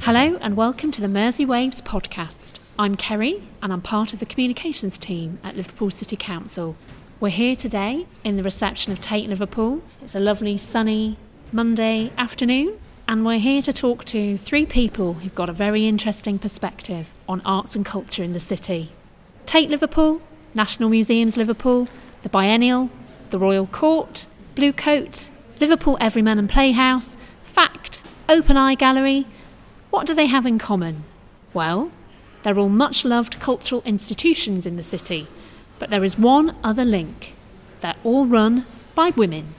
Hello and welcome to the Mersey Waves podcast. I'm Kerry and I'm part of the communications team at Liverpool City Council. We're here today in the reception of Tate Liverpool. It's a lovely sunny Monday afternoon and we're here to talk to three people who've got a very interesting perspective on arts and culture in the city. Tate Liverpool, National Museums Liverpool, the Biennial, the Royal Court, Bluecoat, Liverpool Everyman and Playhouse, Fact, Open Eye Gallery, what do they have in common? Well, they're all much loved cultural institutions in the city, but there is one other link. They're all run by women.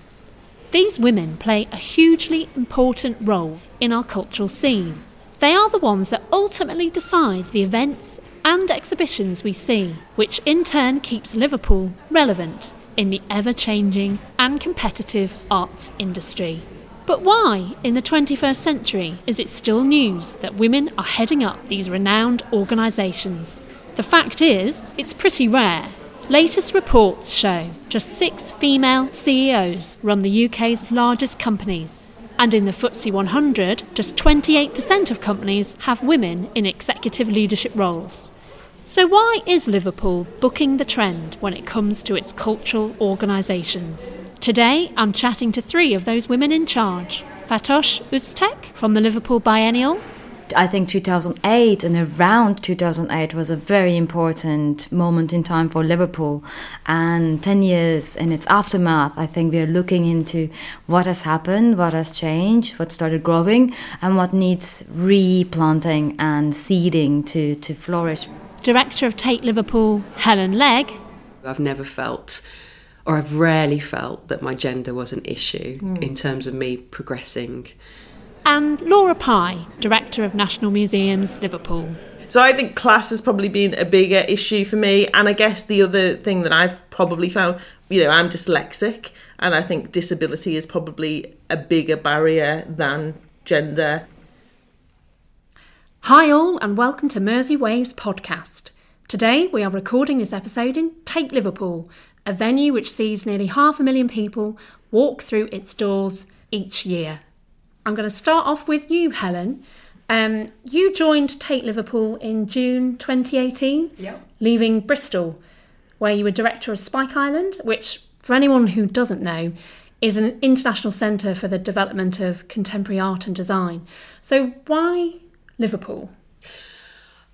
These women play a hugely important role in our cultural scene. They are the ones that ultimately decide the events and exhibitions we see, which in turn keeps Liverpool relevant in the ever changing and competitive arts industry. But why, in the 21st century, is it still news that women are heading up these renowned organisations? The fact is, it's pretty rare. Latest reports show just six female CEOs run the UK's largest companies. And in the FTSE 100, just 28% of companies have women in executive leadership roles. So, why is Liverpool booking the trend when it comes to its cultural organisations? Today, I'm chatting to three of those women in charge Fatoş Üstek from the Liverpool Biennial. I think 2008 and around 2008 was a very important moment in time for Liverpool. And 10 years in its aftermath, I think we are looking into what has happened, what has changed, what started growing, and what needs replanting and seeding to, to flourish director of Tate Liverpool, Helen Legg. I've never felt, or I've rarely felt, that my gender was an issue mm. in terms of me progressing. And Laura Pye, director of National Museums, Liverpool. So I think class has probably been a bigger issue for me. And I guess the other thing that I've probably found, you know, I'm dyslexic, and I think disability is probably a bigger barrier than gender. Hi, all, and welcome to Mersey Waves podcast. Today, we are recording this episode in Tate Liverpool, a venue which sees nearly half a million people walk through its doors each year. I'm going to start off with you, Helen. Um, you joined Tate Liverpool in June 2018, yep. leaving Bristol, where you were director of Spike Island, which, for anyone who doesn't know, is an international centre for the development of contemporary art and design. So, why Liverpool?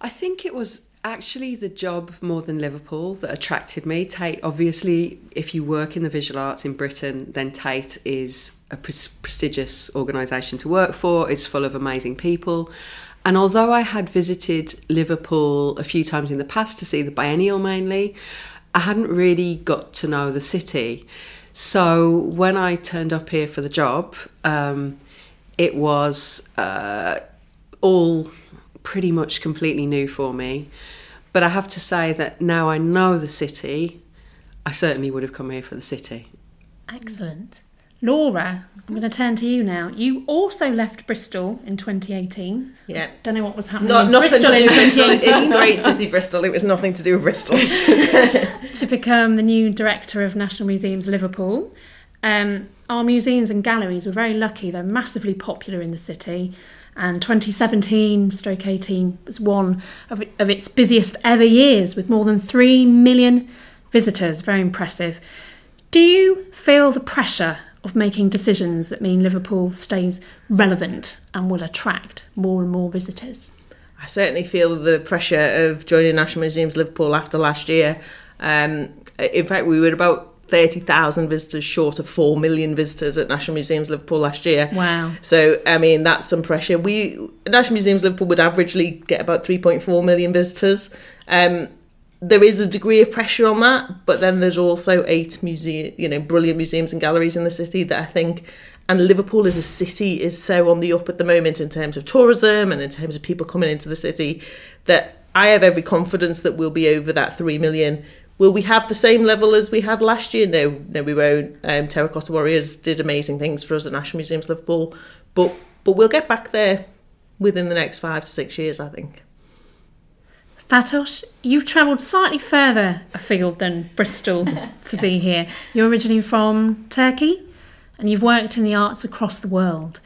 I think it was actually the job more than Liverpool that attracted me. Tate, obviously, if you work in the visual arts in Britain, then Tate is a pre- prestigious organisation to work for. It's full of amazing people. And although I had visited Liverpool a few times in the past to see the biennial mainly, I hadn't really got to know the city. So when I turned up here for the job, um, it was uh, all pretty much completely new for me. But I have to say that now I know the city, I certainly would have come here for the city. Excellent. Laura, I'm going to turn to you now. You also left Bristol in 2018. Yeah. Don't know what was happening Not, in Bristol in 2018. It's great city, Bristol. It was nothing to do with Bristol. to become the new director of National Museums Liverpool. Um, our museums and galleries were very lucky. They're massively popular in the city and 2017 stroke 18 was one of, of its busiest ever years with more than 3 million visitors. Very impressive. Do you feel the pressure of making decisions that mean liverpool stays relevant and will attract more and more visitors? I certainly feel the pressure of joining national museums liverpool after last year. Um, in fact we were about 30,000 visitors short of 4 million visitors at National Museums Liverpool last year. Wow. So, I mean, that's some pressure. We, National Museums Liverpool would averagely get about 3.4 million visitors. Um, there is a degree of pressure on that, but then there's also eight museum, you know, brilliant museums and galleries in the city that I think, and Liverpool as a city is so on the up at the moment in terms of tourism and in terms of people coming into the city that I have every confidence that we'll be over that 3 million Will we have the same level as we had last year? No, no, we won't. Um, Terracotta Warriors did amazing things for us at National Museums Liverpool, but but we'll get back there within the next five to six years, I think. Fatoş, you've travelled slightly further afield than Bristol to be here. You're originally from Turkey and you've worked in the arts across the world.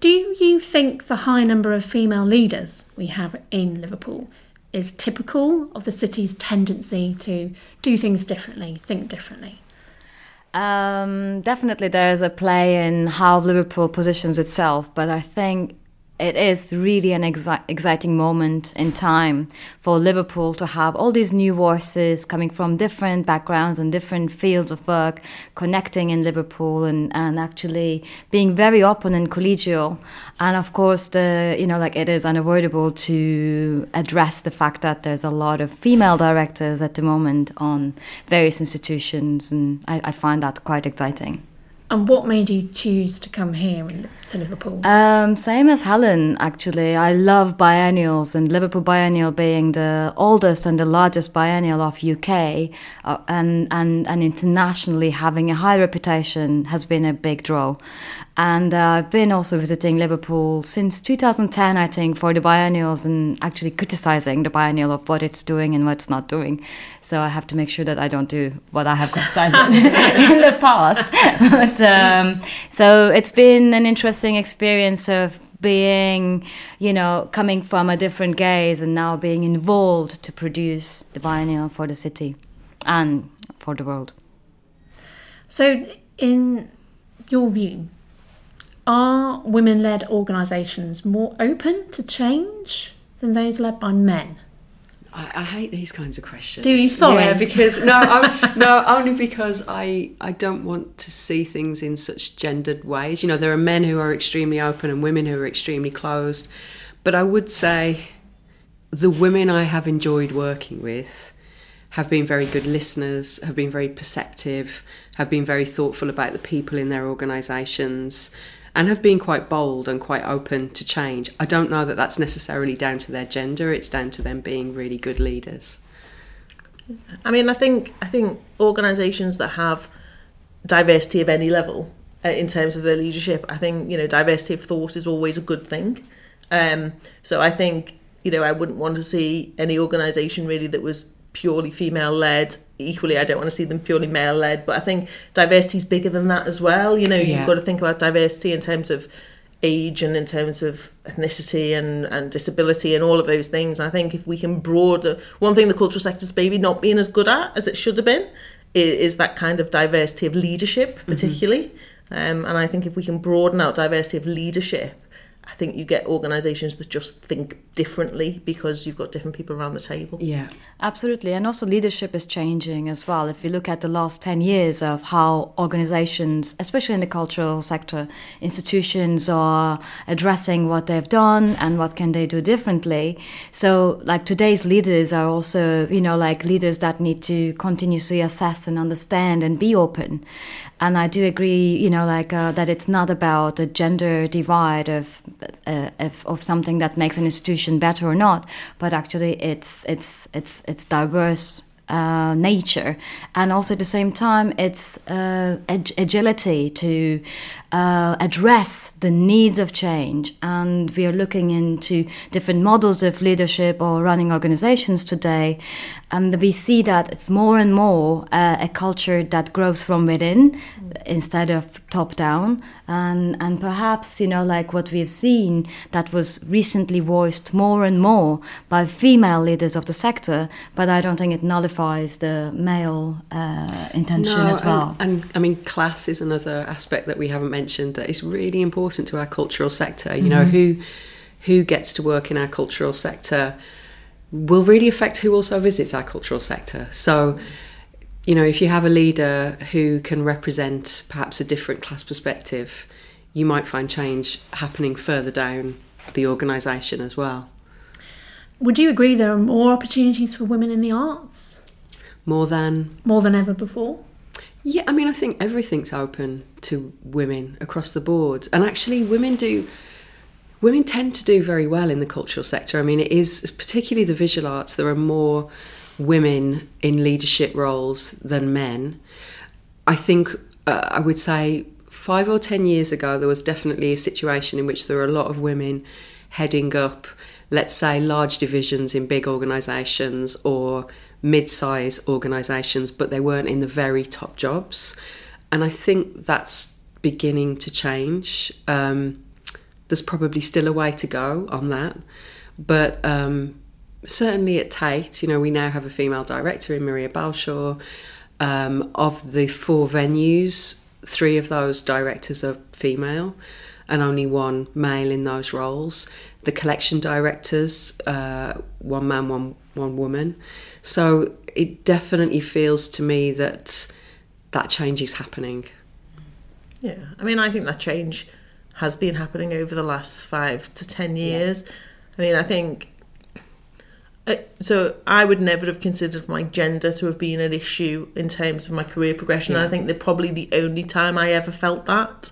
Do you think the high number of female leaders we have in Liverpool is typical of the city's tendency to do things differently, think differently? Um, definitely, there's a play in how Liverpool positions itself, but I think it is really an exi- exciting moment in time for Liverpool to have all these new voices coming from different backgrounds and different fields of work connecting in Liverpool and, and actually being very open and collegial. And of course, the you know like it is unavoidable to address the fact that there's a lot of female directors at the moment on various institutions, and I, I find that quite exciting. And what made you choose to come here to Liverpool? Um, same as Helen, actually. I love biennials, and Liverpool Biennial being the oldest and the largest biennial of UK, uh, and, and and internationally having a high reputation has been a big draw. And uh, I've been also visiting Liverpool since 2010, I think, for the biennials and actually criticizing the biennial of what it's doing and what it's not doing. So I have to make sure that I don't do what I have criticized in the past. but um, so it's been an interesting experience of being, you know, coming from a different gaze and now being involved to produce the biennial for the city and for the world. So, in your view, are women led organisations more open to change than those led by men? I, I, hate these kinds of questions. Do you? Sorry. Yeah, because no, I'm, no, only because I I don't want to see things in such gendered ways. You know, there are men who are extremely open and women who are extremely closed, but I would say the women I have enjoyed working with have been very good listeners, have been very perceptive, have been very thoughtful about the people in their organisations, and have been quite bold and quite open to change. I don't know that that's necessarily down to their gender, it's down to them being really good leaders. I mean, I think I think organisations that have diversity of any level uh, in terms of their leadership, I think you know diversity of thought is always a good thing. Um, so I think you know I wouldn't want to see any organisation really that was purely female led. Equally, I don't want to see them purely male led, but I think diversity is bigger than that as well. You know, yeah. you've got to think about diversity in terms of age and in terms of ethnicity and, and disability and all of those things. I think if we can broaden one thing the cultural sector's maybe not being as good at as it should have been is, is that kind of diversity of leadership, mm-hmm. particularly. Mm-hmm. Um, and I think if we can broaden out diversity of leadership, I think you get organisations that just think differently because you've got different people around the table. Yeah, absolutely. And also leadership is changing as well. If you look at the last 10 years of how organisations, especially in the cultural sector, institutions are addressing what they've done and what can they do differently. So like today's leaders are also, you know, like leaders that need to continuously assess and understand and be open. And I do agree, you know, like uh, that it's not about a gender divide of, uh, of, of something that makes an institution better or not, but actually it's it's it's it's diverse uh, nature, and also at the same time, it's uh, ag- agility to uh, address the needs of change. And we are looking into different models of leadership or running organizations today, and we see that it's more and more uh, a culture that grows from within mm. instead of top down. And and perhaps you know, like what we've seen that was recently voiced more and more by female leaders of the sector, but I don't think it nullifies the male uh, intention no, as well. And, and, I mean, class is another aspect that we haven't mentioned that is really important to our cultural sector. You mm-hmm. know, who who gets to work in our cultural sector will really affect who also visits our cultural sector. So, you know, if you have a leader who can represent perhaps a different class perspective, you might find change happening further down the organisation as well. Would you agree there are more opportunities for women in the arts? More than more than ever before. Yeah, I mean, I think everything's open to women across the board, and actually, women do. Women tend to do very well in the cultural sector. I mean, it is particularly the visual arts. There are more women in leadership roles than men. I think uh, I would say five or ten years ago, there was definitely a situation in which there were a lot of women heading up let's say, large divisions in big organisations or mid-size organisations, but they weren't in the very top jobs. And I think that's beginning to change. Um, there's probably still a way to go on that, but um, certainly at Tate, you know, we now have a female director in Maria Balshaw. Um, of the four venues, three of those directors are female and only one male in those roles. The collection directors, uh, one man, one one woman. So it definitely feels to me that that change is happening. Yeah, I mean, I think that change has been happening over the last five to ten years. Yeah. I mean, I think. Uh, so I would never have considered my gender to have been an issue in terms of my career progression. Yeah. I think that probably the only time I ever felt that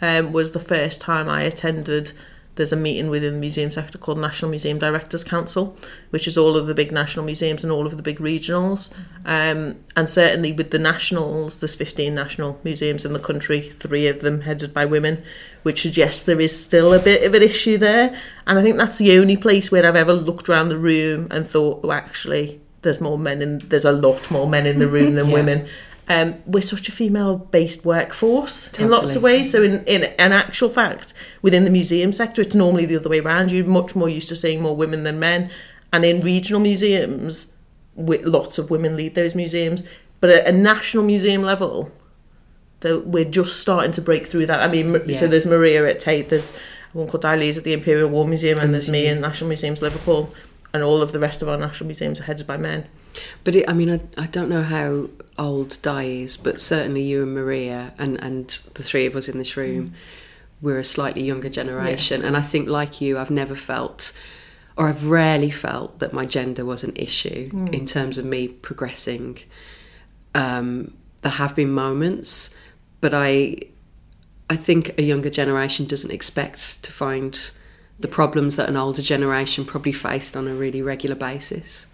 um, was the first time I attended. There's a meeting within the museum sector called National Museum Directors Council, which is all of the big national museums and all of the big regionals. Um, and certainly with the nationals, there's 15 national museums in the country, three of them headed by women, which suggests there is still a bit of an issue there. And I think that's the only place where I've ever looked around the room and thought, oh, actually, there's more men in, there's a lot more men in the room than yeah. women. Um, we're such a female-based workforce totally. in lots of ways. So, in, in an actual fact, within the museum sector, it's normally the other way around. You're much more used to seeing more women than men, and in regional museums, lots of women lead those museums. But at a national museum level, that we're just starting to break through that. I mean, yeah. so there's Maria at Tate, there's one called Di Lees at the Imperial War Museum, and there's me in National Museums Liverpool, and all of the rest of our national museums are headed by men. But it, I mean, I, I don't know how old Di is, but certainly you and Maria and, and the three of us in this room, mm. we're a slightly younger generation. Yeah. And I think, like you, I've never felt, or I've rarely felt, that my gender was an issue mm. in terms of me progressing. Um, there have been moments, but I, I think a younger generation doesn't expect to find the problems that an older generation probably faced on a really regular basis.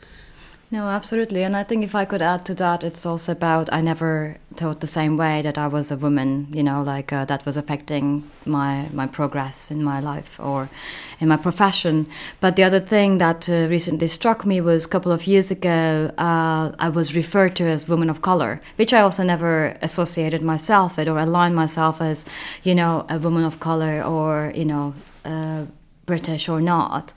No, absolutely. And I think if I could add to that, it's also about I never thought the same way that I was a woman, you know, like uh, that was affecting my, my progress in my life or in my profession. But the other thing that uh, recently struck me was a couple of years ago, uh, I was referred to as woman of color, which I also never associated myself with or aligned myself as, you know, a woman of color or, you know, uh, British or not.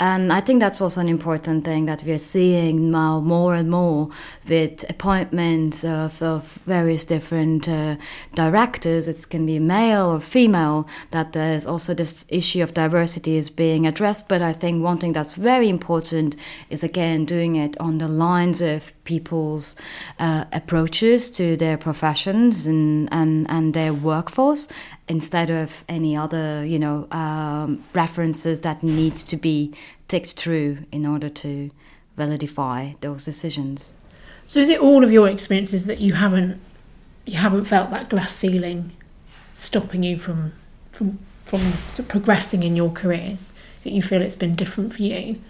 And I think that's also an important thing that we're seeing now more and more with appointments of, of various different uh, directors. It can be male or female, that there's also this issue of diversity is being addressed. But I think one thing that's very important is again doing it on the lines of people's uh, approaches to their professions and, and, and their workforce instead of any other, you know, um, references that need to be ticked through in order to validify those decisions. So, is it all of your experiences that you haven't you haven't felt that glass ceiling stopping you from from from progressing in your careers? That you feel it's been different for you?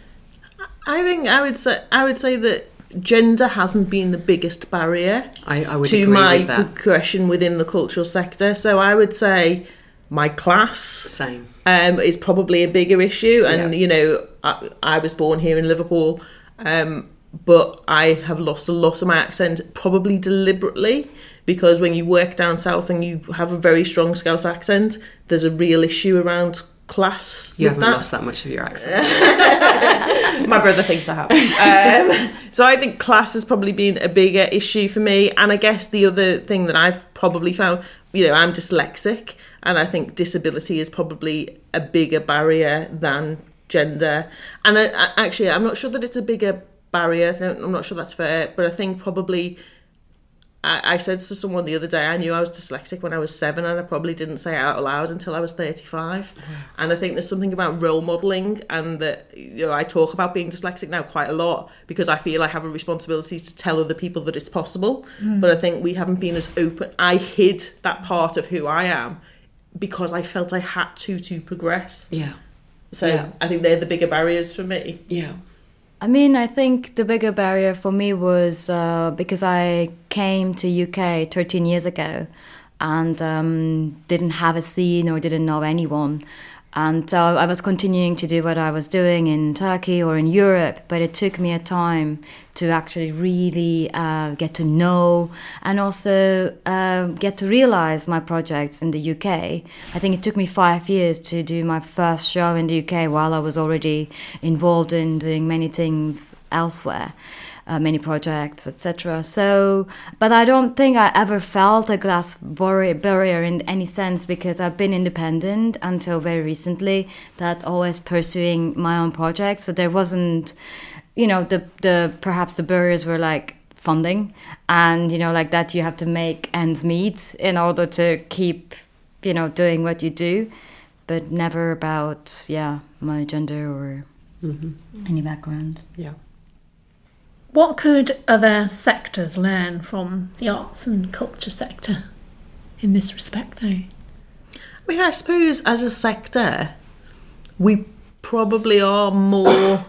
I think I would say I would say that gender hasn't been the biggest barrier I, I to my progression within the cultural sector. So I would say my class same um, is probably a bigger issue. And yeah. you know, I, I, was born here in Liverpool, um, but I have lost a lot of my accent, probably deliberately. Because when you work down south and you have a very strong Scouse accent, there's a real issue around class. You haven't that. lost that much of your accent. My brother thinks I have. Um, so I think class has probably been a bigger issue for me. And I guess the other thing that I've probably found, you know, I'm dyslexic, and I think disability is probably a bigger barrier than gender. And I, I, actually, I'm not sure that it's a bigger barrier. I'm not sure that's fair, but I think probably I, I said to someone the other day, I knew I was dyslexic when I was seven, and I probably didn't say it out loud until I was 35. And I think there's something about role modelling, and that you know, I talk about being dyslexic now quite a lot because I feel I have a responsibility to tell other people that it's possible. Mm. But I think we haven't been as open. I hid that part of who I am because I felt I had to to progress. Yeah. So yeah. I think they're the bigger barriers for me. Yeah. I mean, I think the bigger barrier for me was uh, because I came to UK 13 years ago and um, didn't have a scene or didn't know anyone. And so I was continuing to do what I was doing in Turkey or in Europe, but it took me a time to actually really uh, get to know and also uh, get to realize my projects in the UK. I think it took me five years to do my first show in the UK while I was already involved in doing many things elsewhere uh, many projects, etc. So, but I don't think I ever felt a glass barrier in any sense because I've been independent until very recently. That always pursuing my own projects. So there wasn't, you know, the the perhaps the barriers were like funding and you know like that you have to make ends meet in order to keep you know doing what you do but never about yeah my gender or mm-hmm. any background yeah what could other sectors learn from the arts and culture sector in this respect, though? I mean, I suppose as a sector, we probably are more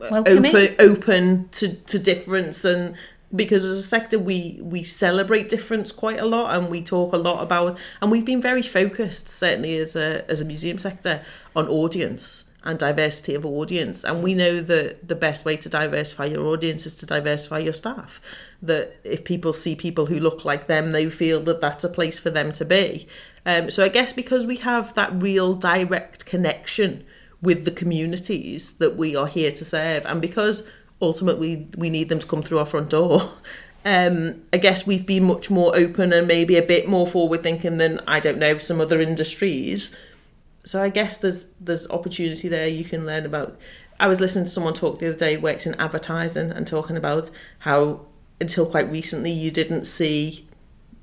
open, open to, to difference and because as a sector we we celebrate difference quite a lot and we talk a lot about and we've been very focused certainly as a as a museum sector on audience and diversity of audience. And we know that the best way to diversify your audience is to diversify your staff. That if people see people who look like them, they feel that that's a place for them to be. Um, so I guess because we have that real direct connection with the communities that we are here to serve, and because ultimately we need them to come through our front door. Um, I guess we've been much more open and maybe a bit more forward thinking than I don't know some other industries so I guess there's there's opportunity there. You can learn about. I was listening to someone talk the other day works in advertising and talking about how until quite recently you didn't see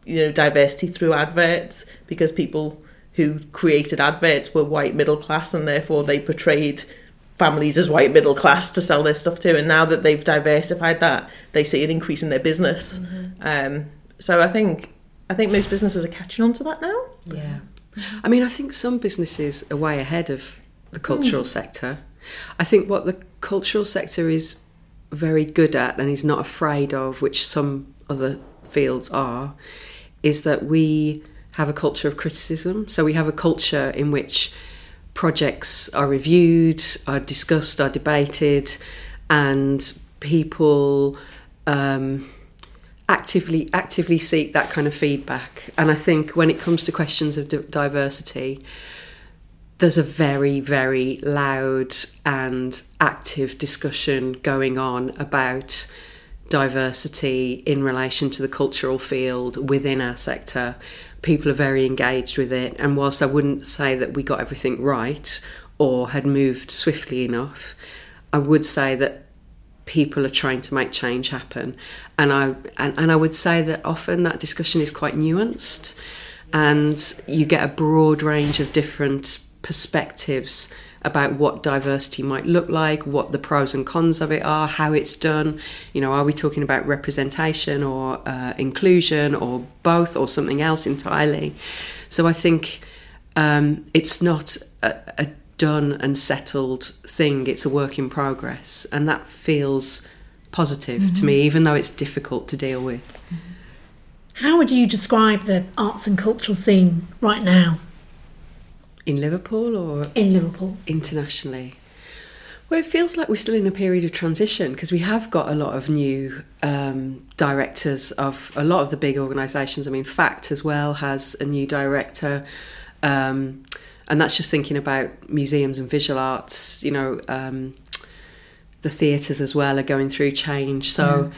you know diversity through adverts because people who created adverts were white middle class and therefore they portrayed families as white middle class to sell their stuff to and now that they've diversified that they see an increase in their business mm-hmm. um, so i think i think most businesses are catching on to that now yeah I mean, I think some businesses are way ahead of the cultural mm. sector. I think what the cultural sector is very good at and is not afraid of, which some other fields are, is that we have a culture of criticism. So we have a culture in which projects are reviewed, are discussed, are debated, and people um, actively actively seek that kind of feedback. And I think when it comes to questions of diversity, there's a very very loud and active discussion going on about diversity in relation to the cultural field within our sector. People are very engaged with it, and whilst I wouldn't say that we got everything right or had moved swiftly enough, I would say that people are trying to make change happen. And I and, and I would say that often that discussion is quite nuanced and you get a broad range of different perspectives about what diversity might look like, what the pros and cons of it are, how it's done. You know, are we talking about representation or uh, inclusion or both or something else entirely? So I think um, it's not a, a done and settled thing. It's a work in progress, and that feels positive mm-hmm. to me, even though it's difficult to deal with. How would you describe the arts and cultural scene right now? In Liverpool or in Liverpool internationally? Well, it feels like we're still in a period of transition because we have got a lot of new um, directors of a lot of the big organisations. I mean, FACT as well has a new director. Um, and that's just thinking about museums and visual arts. You know, um, the theatres as well are going through change. So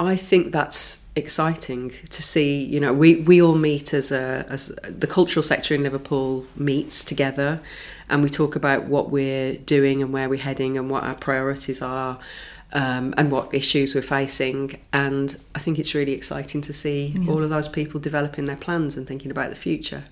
I think that's exciting to see. You know, we we all meet as a as the cultural sector in Liverpool meets together, and we talk about what we're doing and where we're heading and what our priorities are. Um, and what issues we're facing. And I think it's really exciting to see yeah. all of those people developing their plans and thinking about the future.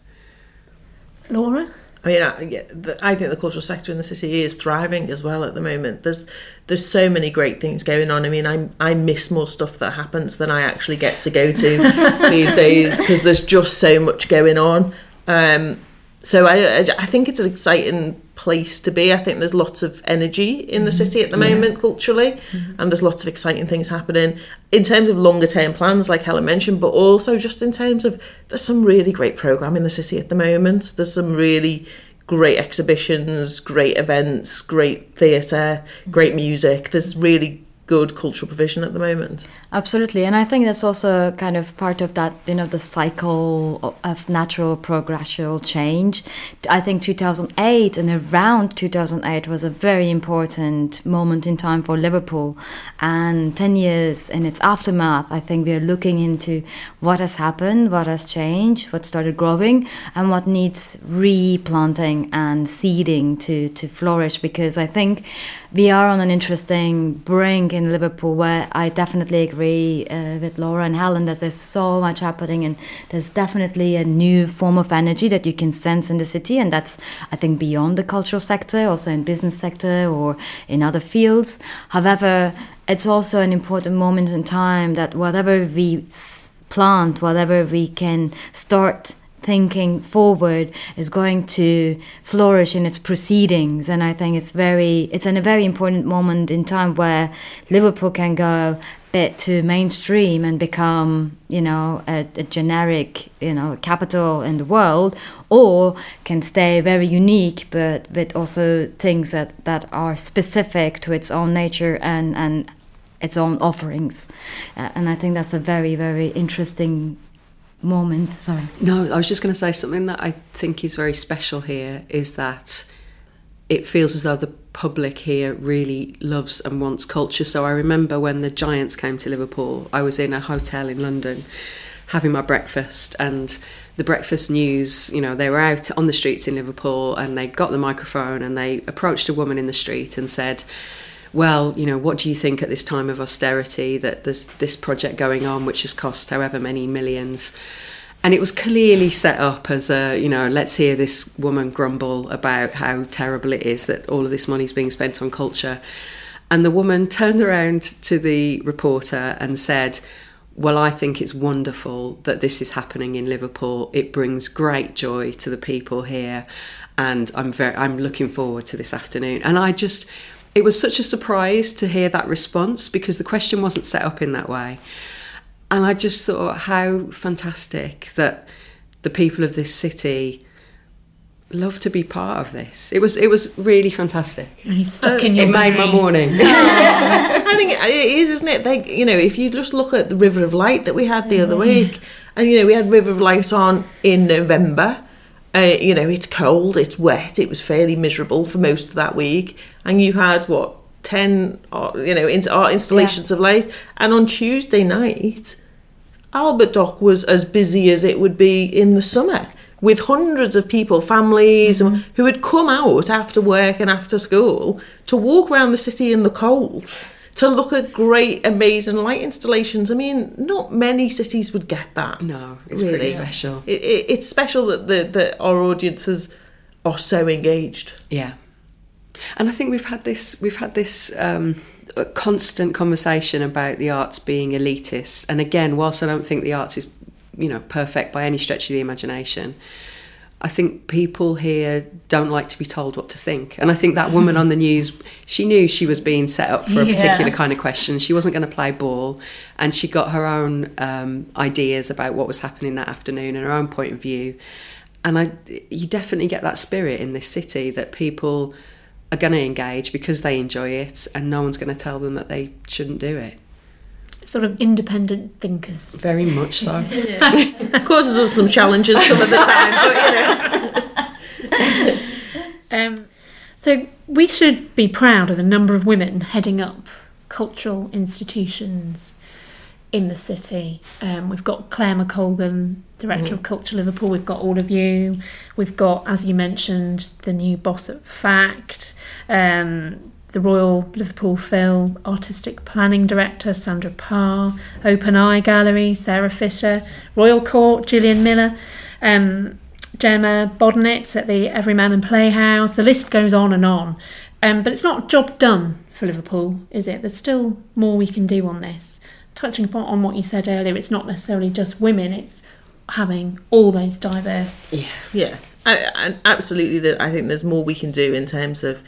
Laura? I mean, I, I think the cultural sector in the city is thriving as well at the moment. There's there's so many great things going on. I mean, I I miss more stuff that happens than I actually get to go to these days because there's just so much going on. Um, so I I think it's an exciting place to be. I think there's lots of energy in the city at the moment yeah. culturally, mm-hmm. and there's lots of exciting things happening in terms of longer term plans, like Helen mentioned, but also just in terms of there's some really great program in the city at the moment. There's some really great exhibitions, great events, great theatre, great music. There's really good cultural provision at the moment. Absolutely, and I think that's also kind of part of that, you know, the cycle of natural progressional change. I think 2008 and around 2008 was a very important moment in time for Liverpool, and 10 years in its aftermath, I think we are looking into what has happened, what has changed, what started growing, and what needs replanting and seeding to to flourish. Because I think we are on an interesting brink in Liverpool where I definitely agree uh, with Laura and Helen that there's so much happening, and there's definitely a new form of energy that you can sense in the city, and that's I think beyond the cultural sector, also in business sector or in other fields. However, it's also an important moment in time that whatever we plant, whatever we can start thinking forward is going to flourish in its proceedings and i think it's very it's in a very important moment in time where liverpool can go bit too mainstream and become, you know, a, a, generic, you know, capital in the world, or can stay very unique, but with also things that, that are specific to its own nature and, and its own offerings. Uh, and I think that's a very, very interesting moment. Sorry. No, I was just going to say something that I think is very special here is that it feels as though the public here really loves and wants culture. So I remember when the Giants came to Liverpool, I was in a hotel in London having my breakfast and the breakfast news, you know, they were out on the streets in Liverpool and they got the microphone and they approached a woman in the street and said, well, you know, what do you think at this time of austerity that there's this project going on which has cost however many millions? and it was clearly set up as a you know let's hear this woman grumble about how terrible it is that all of this money is being spent on culture. And the woman turned around to the reporter and said well i think it's wonderful that this is happening in liverpool. It brings great joy to the people here and i'm very i'm looking forward to this afternoon. And i just it was such a surprise to hear that response because the question wasn't set up in that way and I just thought how fantastic that the people of this city love to be part of this. It was it was really fantastic. And he's stuck uh, in your It memory. made my morning. I think it is, isn't it? They, you know, if you just look at the River of Light that we had the other week, and you know, we had River of Light on in November. Uh, you know, it's cold, it's wet, it was fairly miserable for most of that week, and you had what ten, uh, you know, art installations yeah. of light, and on Tuesday night Albert Dock was as busy as it would be in the summer with hundreds of people, families, mm-hmm. who had come out after work and after school to walk around the city in the cold to look at great, amazing light installations. I mean, not many cities would get that. No, it's really. pretty special. It, it, it's special that the that our audiences are so engaged. Yeah, and I think we've had this we've had this um, constant conversation about the arts being elitist. And again, whilst I don't think the arts is you know perfect by any stretch of the imagination, I think people here don't like to be told what to think. And I think that woman on the news, she knew she was being set up for a particular kind of question. She wasn't going to play ball. And she got her own um, ideas about what was happening that afternoon and her own point of view. And I, you definitely get that spirit in this city that people are going to engage because they enjoy it and no one's going to tell them that they shouldn't do it. Sort of independent thinkers. Very much so. Causes us some challenges some of the time, but you know. um, so we should be proud of the number of women heading up cultural institutions in the city. Um, we've got Claire McColgan, Director mm. of Culture Liverpool. We've got all of you. We've got, as you mentioned, the new boss at Fact, um, the Royal Liverpool Phil Artistic Planning Director, Sandra Parr, Open Eye Gallery, Sarah Fisher, Royal Court, Gillian Miller. Um, Gemma Bodinetz at the Everyman and Playhouse. The list goes on and on. Um, but it's not job done for Liverpool, is it? There's still more we can do on this touching upon on what you said earlier, it's not necessarily just women; it's having all those diverse. Yeah, yeah, I, absolutely. That I think there's more we can do in terms of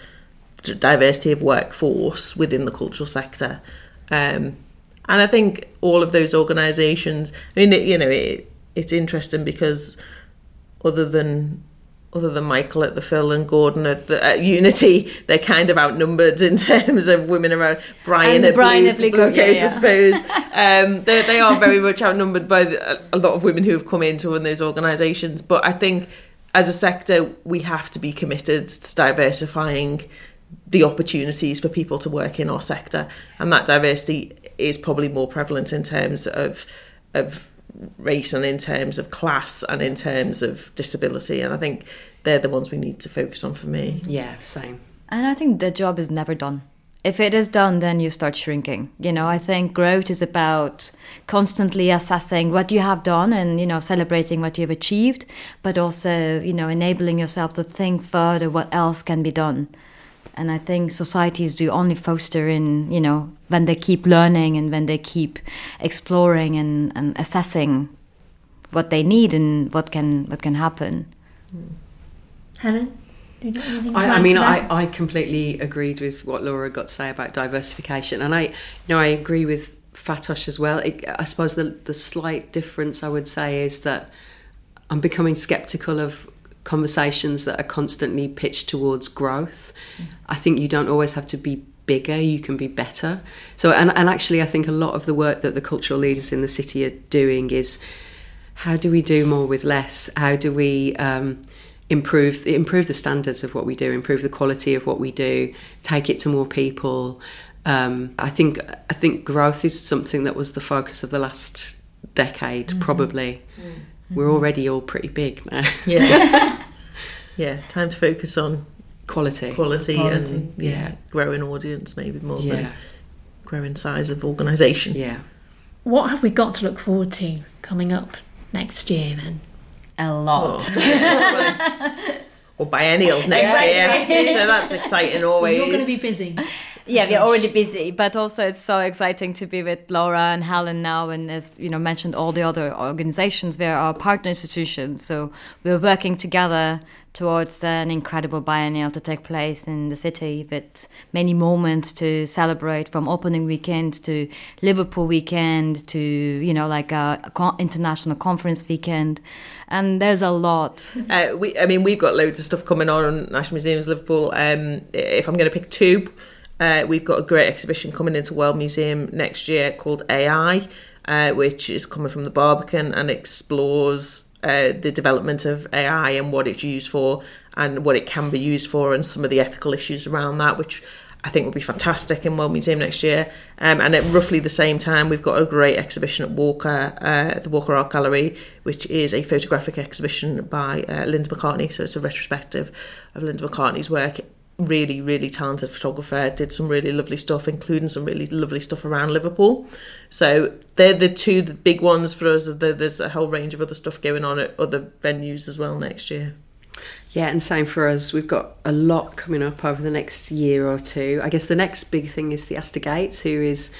diversity of workforce within the cultural sector, um, and I think all of those organisations. I mean, it, you know, it, it's interesting because other than other than Michael at the Phil and Gordon at the at Unity, they're kind of outnumbered in terms of women around. Brian And at Brian Blue, at Blue Bluecoat, yeah, yeah. I suppose. um, they, they are very much outnumbered by the, a lot of women who have come in to run those organisations. But I think as a sector, we have to be committed to diversifying the opportunities for people to work in our sector, and that diversity is probably more prevalent in terms of of race and in terms of class and in terms of disability. And I think they're the ones we need to focus on for me. Yeah, same. And I think the job is never done. If it is done, then you start shrinking. You know, I think growth is about constantly assessing what you have done and, you know, celebrating what you have achieved, but also, you know, enabling yourself to think further what else can be done. And I think societies do only foster in, you know, when they keep learning and when they keep exploring and, and assessing what they need and what can what can happen. Helen, do you got I, I mean. I, I completely agreed with what Laura got to say about diversification, and I, you know, I agree with Fatoş as well. It, I suppose the the slight difference I would say is that I'm becoming sceptical of conversations that are constantly pitched towards growth. I think you don't always have to be bigger; you can be better. So, and and actually, I think a lot of the work that the cultural leaders in the city are doing is how do we do more with less? How do we um, improve improve the standards of what we do, improve the quality of what we do, take it to more people? Um, I think I think growth is something that was the focus of the last decade. Probably, we're mm-hmm. already all pretty big now. Yeah. yeah, time to focus on quality, quality, Quality, and yeah, yeah. growing audience maybe more yeah, than growing size of organisation. yeah. What have we got to look forward to coming up next year then? A lot. or biennials next year. so that's exciting always. You're going to be busy. Yeah, we're already busy, but also it's so exciting to be with Laura and Helen now, and as you know, mentioned all the other organizations. We're our partner institutions, so we're working together towards an incredible biennial to take place in the city with many moments to celebrate, from opening weekend to Liverpool weekend to you know like a, international conference weekend, and there's a lot. Uh, we, I mean, we've got loads of stuff coming on National Museums Liverpool. Um, if I'm going to pick two, uh, we've got a great exhibition coming into World Museum next year called AI, uh, which is coming from the Barbican and explores uh, the development of AI and what it's used for and what it can be used for and some of the ethical issues around that, which I think will be fantastic in World Museum next year. Um, and at roughly the same time, we've got a great exhibition at Walker, uh, the Walker Art Gallery, which is a photographic exhibition by uh, Linda McCartney. So it's a retrospective of Linda McCartney's work. Really, really talented photographer. Did some really lovely stuff, including some really lovely stuff around Liverpool. So they're the two the big ones for us. There's a whole range of other stuff going on at other venues as well next year. Yeah, and same for us. We've got a lot coming up over the next year or two. I guess the next big thing is Theaster Gates, who is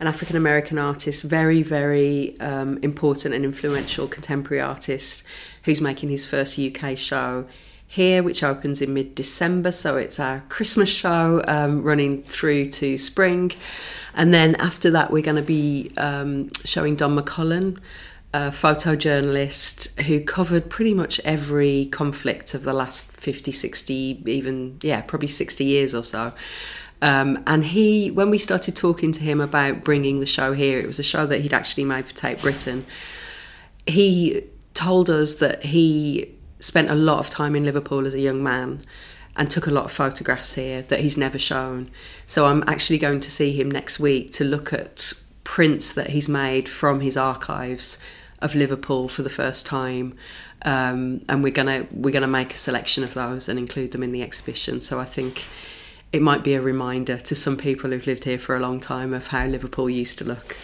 an African American artist, very, very um, important and influential contemporary artist, who's making his first UK show here, which opens in mid December. So it's our Christmas show um, running through to spring. And then after that, we're going to be um, showing Don McCullin a photojournalist who covered pretty much every conflict of the last 50, 60, even, yeah, probably 60 years or so. Um, and he, when we started talking to him about bringing the show here, it was a show that he'd actually made for Tate Britain. He told us that he spent a lot of time in Liverpool as a young man and took a lot of photographs here that he's never shown. So I'm actually going to see him next week to look at prints that he's made from his archives of Liverpool for the first time. Um, and we're gonna we're gonna make a selection of those and include them in the exhibition. So I think it might be a reminder to some people who've lived here for a long time of how Liverpool used to look.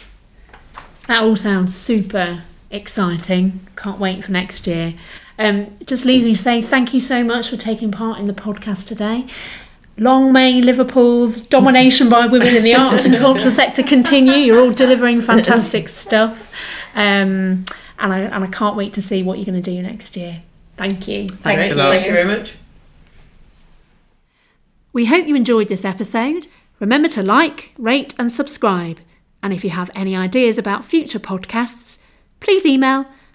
That all sounds super exciting. Can't wait for next year. Um, just leaves me to say thank you so much for taking part in the podcast today. Long may Liverpool's domination by women in the arts and cultural sector continue. You're all delivering fantastic stuff. Um, and, I, and I can't wait to see what you're going to do next year. Thank you. Thanks Great. a lot. Thank you very much. We hope you enjoyed this episode. Remember to like, rate, and subscribe. And if you have any ideas about future podcasts, please email